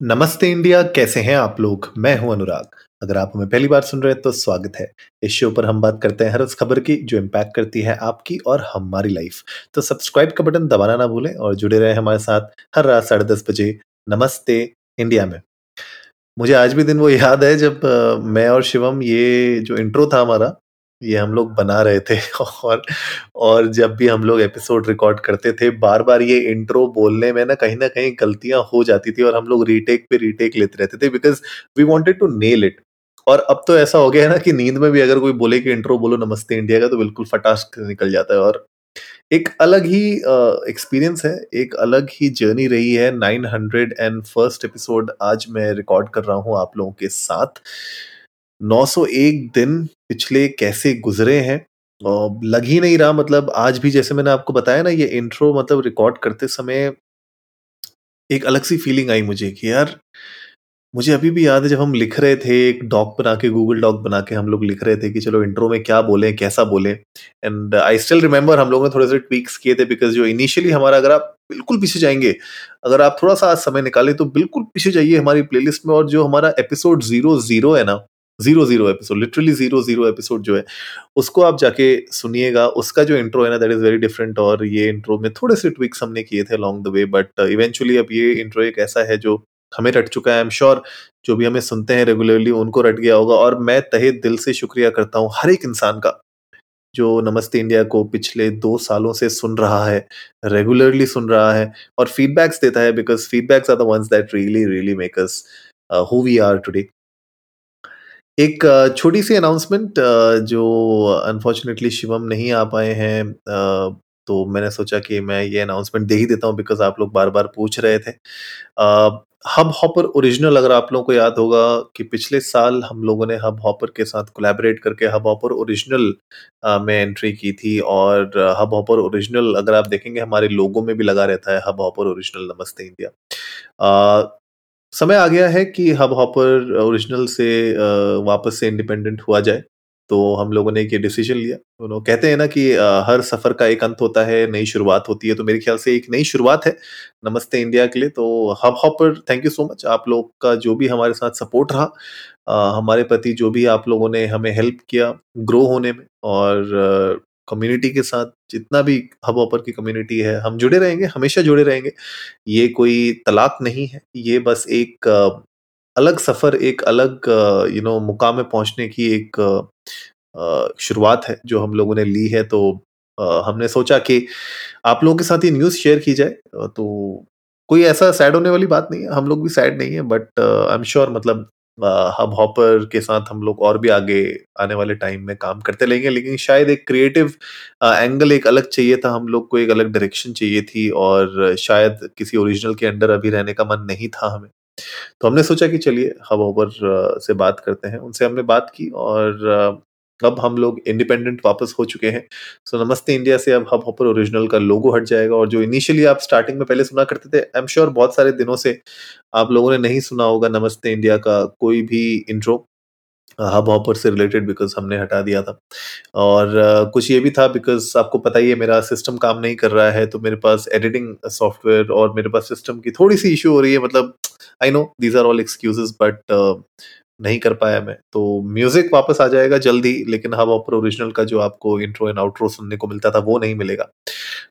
नमस्ते इंडिया, कैसे हैं आप लोग? मैं हूँ अनुराग। अगर आप हमें पहली बार सुन रहे हैं तो स्वागत है। इस शो पर हम बात करते हैं हर उस खबर की, जो इम्पैक्ट करती है आपकी और हमारी लाइफ तो सब्सक्राइब का बटन दबाना ना भूलें और जुड़े रहे हमारे साथ हर रात साढ़े दस बजे नमस्ते इंडिया में। मुझे आज भी दिन वो याद है जब मैं और शिवम ये जो इंट्रो था हमारा ये हम लोग बना रहे थे और और जब भी हम लोग एपिसोड रिकॉर्ड करते थे बार बार ये इंट्रो बोलने में ना कहीं ना कहीं गलतियाँ हो जाती थी और हम लोग रीटेक पे रीटेक लेते रहते थे because we wanted to nail it और अब तो ऐसा हो गया है ना कि नींद में भी अगर कोई बोले कि इंट्रो बोलो नमस्ते इंडिया का तो बिल्कुल फटाश निकल जाता है। और एक अलग ही एक्सपीरियंस है, एक अलग ही जर्नी रही है। 900 एंड फ़र्स्ट एपिसोड आज मैं रिकॉर्ड कर रहा हूँ आप लोगों के साथ। 901 दिन पिछले कैसे गुजरे हैं? और लग ही नहीं रहा मतलब आज भी जैसे मैंने आपको बताया ना, ये इंट्रो मतलब रिकॉर्ड करते समय एक अलग सी फीलिंग आई मुझे कि यार, मुझे अभी भी याद है जब हम लिख रहे थे, एक डॉक बना के गूगल डॉक बना के हम लोग लिख रहे थे कि चलो इंट्रो में क्या बोले, कैसा बोले। एंड आई स्टिल रिमेंबर हम लोगों ने थोड़े से ट्वीक्स किए थे बिकॉज़ जो इनिशियली हमारा अगर आप बिल्कुल पीछे जाएँगे, अगर आप थोड़ा सा आज समय निकालें तो बिल्कुल पीछे जाइए हमारी प्लेलिस्ट में और जो हमारा एपिसोड ज़ीरो ज़ीरो है ना zero zero episode literally zero zero episode जो है, उसको आप जाके सुनिएगा। उसका जो इंट्रो है ना दैट इज़ वेरी डिफरेंट और ये इंट्रो में थोड़े से ट्विक्स हमने किए थे along the way but eventually अब ये इंट्रो एक ऐसा है जो हमें रट चुका है। आई एम श्योर जो भी हमें सुनते हैं रेगुलरली उनको रट गया होगा और मैं तहे दिल से शुक्रिया करता हूँ हर एक इंसान का, जो नमस्ते इंडिया को पिछले दो सालों से सुन रहा है रेगुलरली सुन रहा है और फीडबैक्स देता है because feedbacks are the ones that really really make us who we are today एक छोटी सी अनाउंसमेंट जो अनफॉर्चुनेटली शिवम नहीं आ पाए हैं तो मैंने सोचा कि मैं ये अनाउंसमेंट दे ही देता हूँ बिकॉज़ आप लोग बार बार पूछ रहे थे। हब हॉपर ओरिजिनल अगर आप लोगों को याद होगा कि पिछले साल हम लोगों ने हब हॉपर के साथ कोलैबोरेट करके हब हॉपर ओरिजिनल में एंट्री की थी और हब हॉपर ओरिजिनल अगर आप देखेंगे हमारे लोगों में भी लगा रहता है हब हॉपर ओरिजिनल नमस्ते इंडिया। समय आ गया है कि हब हॉपर ओरिजिनल से वापस से इंडिपेंडेंट हुआ जाए। तो हम लोगों ने ये डिसीज़न लिया। यू नो कहते हैं ना कि हर सफ़र का एक अंत होता है, नई शुरुआत होती है। तो मेरे ख्याल से एक नई शुरुआत है। नमस्ते इंडिया के लिए। तो hub hopper thank you so much आप लोग का जो भी हमारे साथ सपोर्ट रहा हमारे प्रति जो भी आप लोगों ने हमें हेल्प किया ग्रो होने में और कम्युनिटी के साथ, जितना भी हब हॉपर की कम्युनिटी है, हम जुड़े रहेंगे, हमेशा जुड़े रहेंगे। ये कोई तलाक नहीं है। ये बस एक अलग सफ़र, एक अलग यू नो मुकाम में पहुँचने की एक शुरुआत है, जो हम लोगों ने ली है। तो हमने सोचा कि आप लोगों के साथ ये न्यूज़ शेयर की जाए। तो कोई ऐसा सैड होने वाली बात नहीं है। हम लोग भी सैड नहीं है बट आई एम श्योर मतलब हब हॉपर के साथ हम लोग और भी आगे आने वाले टाइम में काम करते रहेंगे, लेकिन शायद एक क्रिएटिव एंगल एक अलग चाहिए था, हम लोग को एक अलग डायरेक्शन चाहिए थी और शायद किसी ओरिजिनल के अंडर अभी रहने का मन नहीं था हमें। तो हमने सोचा कि चलिए हब हॉपर से बात करते हैं, उनसे हमने बात की और अब हम लोग इंडिपेंडेंट वापस हो चुके हैं। सो so, नमस्ते इंडिया से अब हब हॉपर ओरिजिनल का लोगो हट जाएगा और जो इनिशियली आप स्टार्टिंग में पहले सुना करते थे आई एम श्योर बहुत सारे दिनों से आप लोगों ने नहीं सुना होगा नमस्ते इंडिया का कोई भी इंट्रो हब हॉपर से रिलेटेड बिकॉज़ हमने हटा दिया था। और अ, कुछ ये भी था बिकॉज़ आपको पता ही है मेरा सिस्टम काम नहीं कर रहा है तो मेरे पास एडिटिंग सॉफ्टवेयर और मेरे पास सिस्टम की थोड़ी सी इशू हो रही है मतलब I know these are all excuses but नहीं कर पाया मैं। तो म्यूज़िक वापस आ जाएगा जल्दी, लेकिन हब हॉपर ओरिजिनल का जो आपको इंट्रो एंड आउट्रो सुनने को मिलता था, वो नहीं मिलेगा।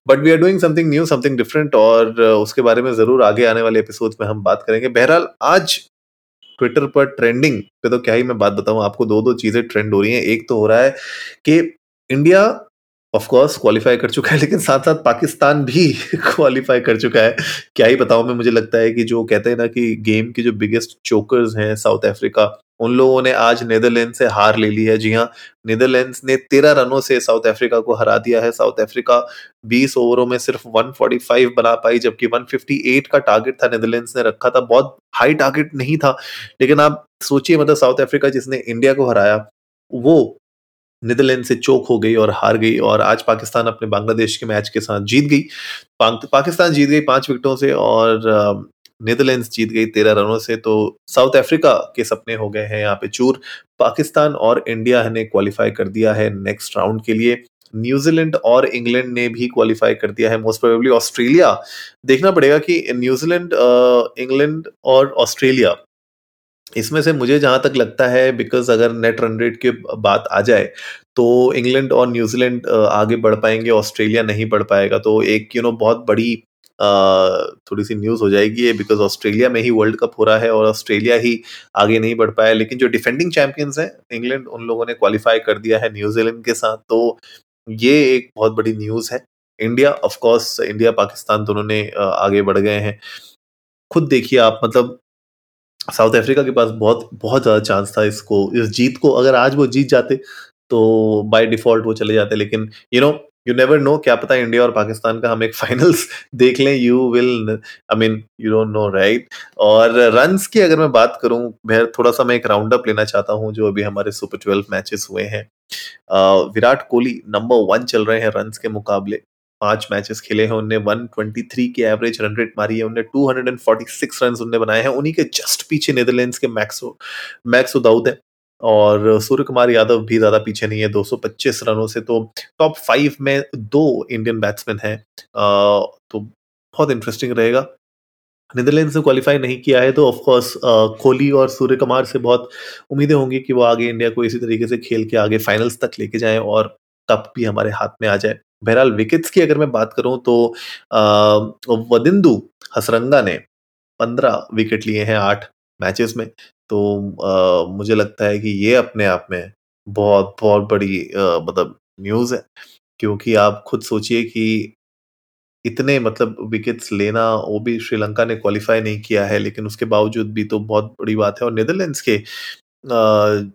But we are doing something new something different और उसके बारे में ज़रूर आगे आने वाले एपिसोड में हम बात करेंगे। बहरहाल, आज ट्विटर पर ट्रेंडिंग पे तो क्या ही मैं बात बताऊँ, आपको दो दो चीज़ें ट्रेंड हो रही हैं। एक तो हो रहा है कि इंडिया ऑफ़ कोर्स क्वालिफाई कर चुका है, लेकिन साथ साथ पाकिस्तान भी क्वालिफाई कर चुका है। क्या ही बताऊँ, मैं, मुझे लगता है कि जो कहते हैं ना कि गेम के जो बिगेस्ट चोकर्स हैं साउथ अफ्रीका उन लोगों ने आज नीदरलैंड से हार ले ली है। जी हाँ नीदरलैंड्स ने तेरह रनों से साउथ अफ्रीका को हरा दिया है। साउथ अफ्रीका 20 ओवरों में सिर्फ़ 145 बना पाई, जबकि 158 का टारगेट था नीदरलैंड्स ने रखा था। बहुत हाई टारगेट नहीं था, लेकिन आप सोचिए मतलब साउथ अफ्रीका जिसने इंडिया को हराया, वो नीदरलैंड से चोक हो गई और हार गई और आज पाकिस्तान अपने बांग्लादेश के मैच के साथ जीत गई। पाकिस्तान जीत गई पाँच विकेटों से और नीदरलैंड्स जीत गई तेरह रनों से। तो साउथ अफ्रीका के सपने हो गए हैं यहाँ पे चूर। पाकिस्तान और इंडिया ने क्वालिफाई कर दिया है नेक्स्ट राउंड के लिए। न्यूजीलैंड और इंग्लैंड ने भी क्वालिफाई कर दिया है। मोस्ट प्रोबेबली ऑस्ट्रेलिया देखना पड़ेगा कि न्यूजीलैंड इंग्लैंड और ऑस्ट्रेलिया इसमें से मुझे जहाँ तक लगता है बिकॉज़ अगर नेट रन रेट की बात आ जाए तो इंग्लैंड और न्यूजीलैंड आगे बढ़ पाएँगे ऑस्ट्रेलिया नहीं बढ़ पाएगा तो एक यू नो बहुत बड़ी थोड़ी सी न्यूज़ हो जाएगी ये बिकॉज़ ऑस्ट्रेलिया में ही वर्ल्ड कप हो रहा है और ऑस्ट्रेलिया ही आगे नहीं बढ़ पाया, लेकिन जो डिफेंडिंग चैंपियंस हैं इंग्लैंड उन लोगों ने क्वालिफाई कर दिया है न्यूजीलैंड के साथ तो ये एक बहुत बड़ी न्यूज़ है। India of course India Pakistan दोनों ने आगे बढ़ गए हैं। खुद देखिए आप मतलब साउथ अफ्रीका के पास बहुत बहुत ज़्यादा चांस था इसको, इस जीत को। अगर आज वो जीत जाते तो बाय डिफ़ॉल्ट वो चले जाते। लेकिन you know you never know क्या पता इंडिया और पाकिस्तान का हम एक फाइनल्स देख लें। You will I mean you don't know right और रन्स की अगर मैं बात करूँ, मैं थोड़ा सा मैं एक राउंड अप लेना चाहता हूँ, जो अभी हमारे सुपर ट्वेल्व मैचेस हुए हैं। विराट कोहली नंबर वन चल रहे हैं रन्स के मुकाबले। पाँच मैचेस खेले हैं उनने 123 की एवरेज रन रेट मारी है उनने 246 रन उनने बनाए हैं, उन्हीं के जस्ट पीछे नेदरलैंड्स के मैक्सो मैक्सो दाऊद है। और सूर्य कुमार यादव भी ज़्यादा पीछे नहीं है 225 रनों से तो टॉप फाइव में दो इंडियन बैट्समैन हैं। तो बहुत इंटरेस्टिंग रहेगा। नीदरलैंड ने क्वालिफाई नहीं किया है तो ऑफकोर्स कोहली और सूर्य कुमार से बहुत उम्मीदें होंगी कि वो आगे इंडिया को इसी तरीके से खेल के आगे फाइनल्स तक लेके जाएँ और कप भी हमारे हाथ में आ जाए। बहरहाल विकेट्स की अगर मैं बात करूँ तो वदिंदु हसरंगा ने पंद्रह विकेट लिए हैं आठ मैचेस में। तो आ, मुझे लगता है कि ये अपने आप में बहुत बहुत बड़ी मतलब न्यूज़ है। क्योंकि आप खुद सोचिए कि इतने मतलब विकेट्स लेना वो भी श्रीलंका ने क्वालिफाई नहीं किया है लेकिन उसके बावजूद भी तो बहुत बड़ी बात है। और नेदरलैंड्स के आ,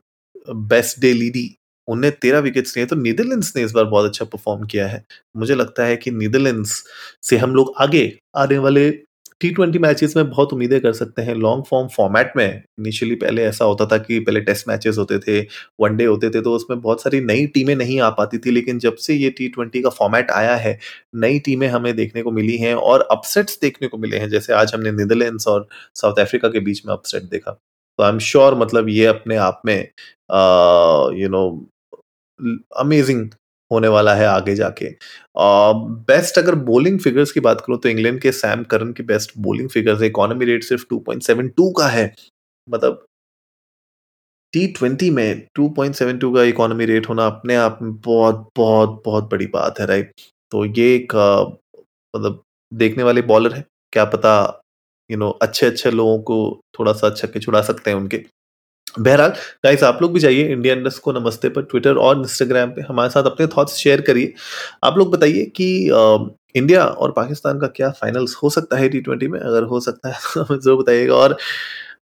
बेस्ट डे लीडी उन्हें तेरह विकेट्स लिए तो नीदरलैंड्स ने इस बार बहुत अच्छा परफॉर्म किया है। मुझे लगता है कि नीदरलैंड्स से हम लोग आगे आने वाले टी ट्वेंटी मैचेस में बहुत उम्मीदें कर सकते हैं। लॉन्ग फॉर्म फॉर्मेट में इनिशियली पहले ऐसा होता था कि पहले टेस्ट मैचेस होते थे वनडे होते थे तो उसमें बहुत सारी नई टीमें नहीं आ पाती थी, लेकिन जब से ये टी ट्वेंटी का फॉर्मेट आया है, नई टीमें हमें देखने को मिली हैं और अपसेट्स देखने को मिले हैं। जैसे आज हमने नीदरलैंड्स और साउथ अफ्रीका के बीच में अपसेट देखा। तो आई एम श्योर मतलब ये अपने आप में यू नो अमेजिंग होने वाला है आगे जाके। बेस्ट अगर बॉलिंग फिगर्स की बात करूँ तो इंग्लैंड के सैम करन की best bowling figures economy rate सिर्फ़ 2.72 का है। मतलब टी ट्वेंटी में 2.72 का इकोनॉमी रेट होना अपने आप में बहुत बहुत बहुत बड़ी बात है राइट तो ये एक मतलब देखने वाले बॉलर है। क्या पता यू नो अच्छे अच्छे लोगों को थोड़ा सा छक्के छुड़ा सकते हैं उनके। बहरहाल गाइस आप लोग भी जाइए इंडिया इंडस को नमस्ते पर ट्विटर और इंस्टाग्राम पे, हमारे साथ अपने थॉट्स शेयर करिए। आप लोग बताइए कि इंडिया और पाकिस्तान का क्या फाइनल्स हो सकता है टी ट्वेंटी में? अगर हो सकता है तो हमें ज़रूर बताइएगा। और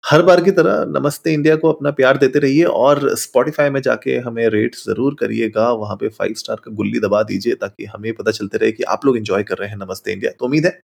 हर बार की तरह नमस्ते इंडिया को अपना प्यार देते रहिए और स्पॉटिफाई में जाके हमें रेट ज़रूर करिएगा। वहाँ पे फाइव स्टार का गुल्ली दबा दीजिए ताकि हमें पता चलते रहे कि आप लोग एंजॉय कर रहे हैं नमस्ते इंडिया तो उम्मीद है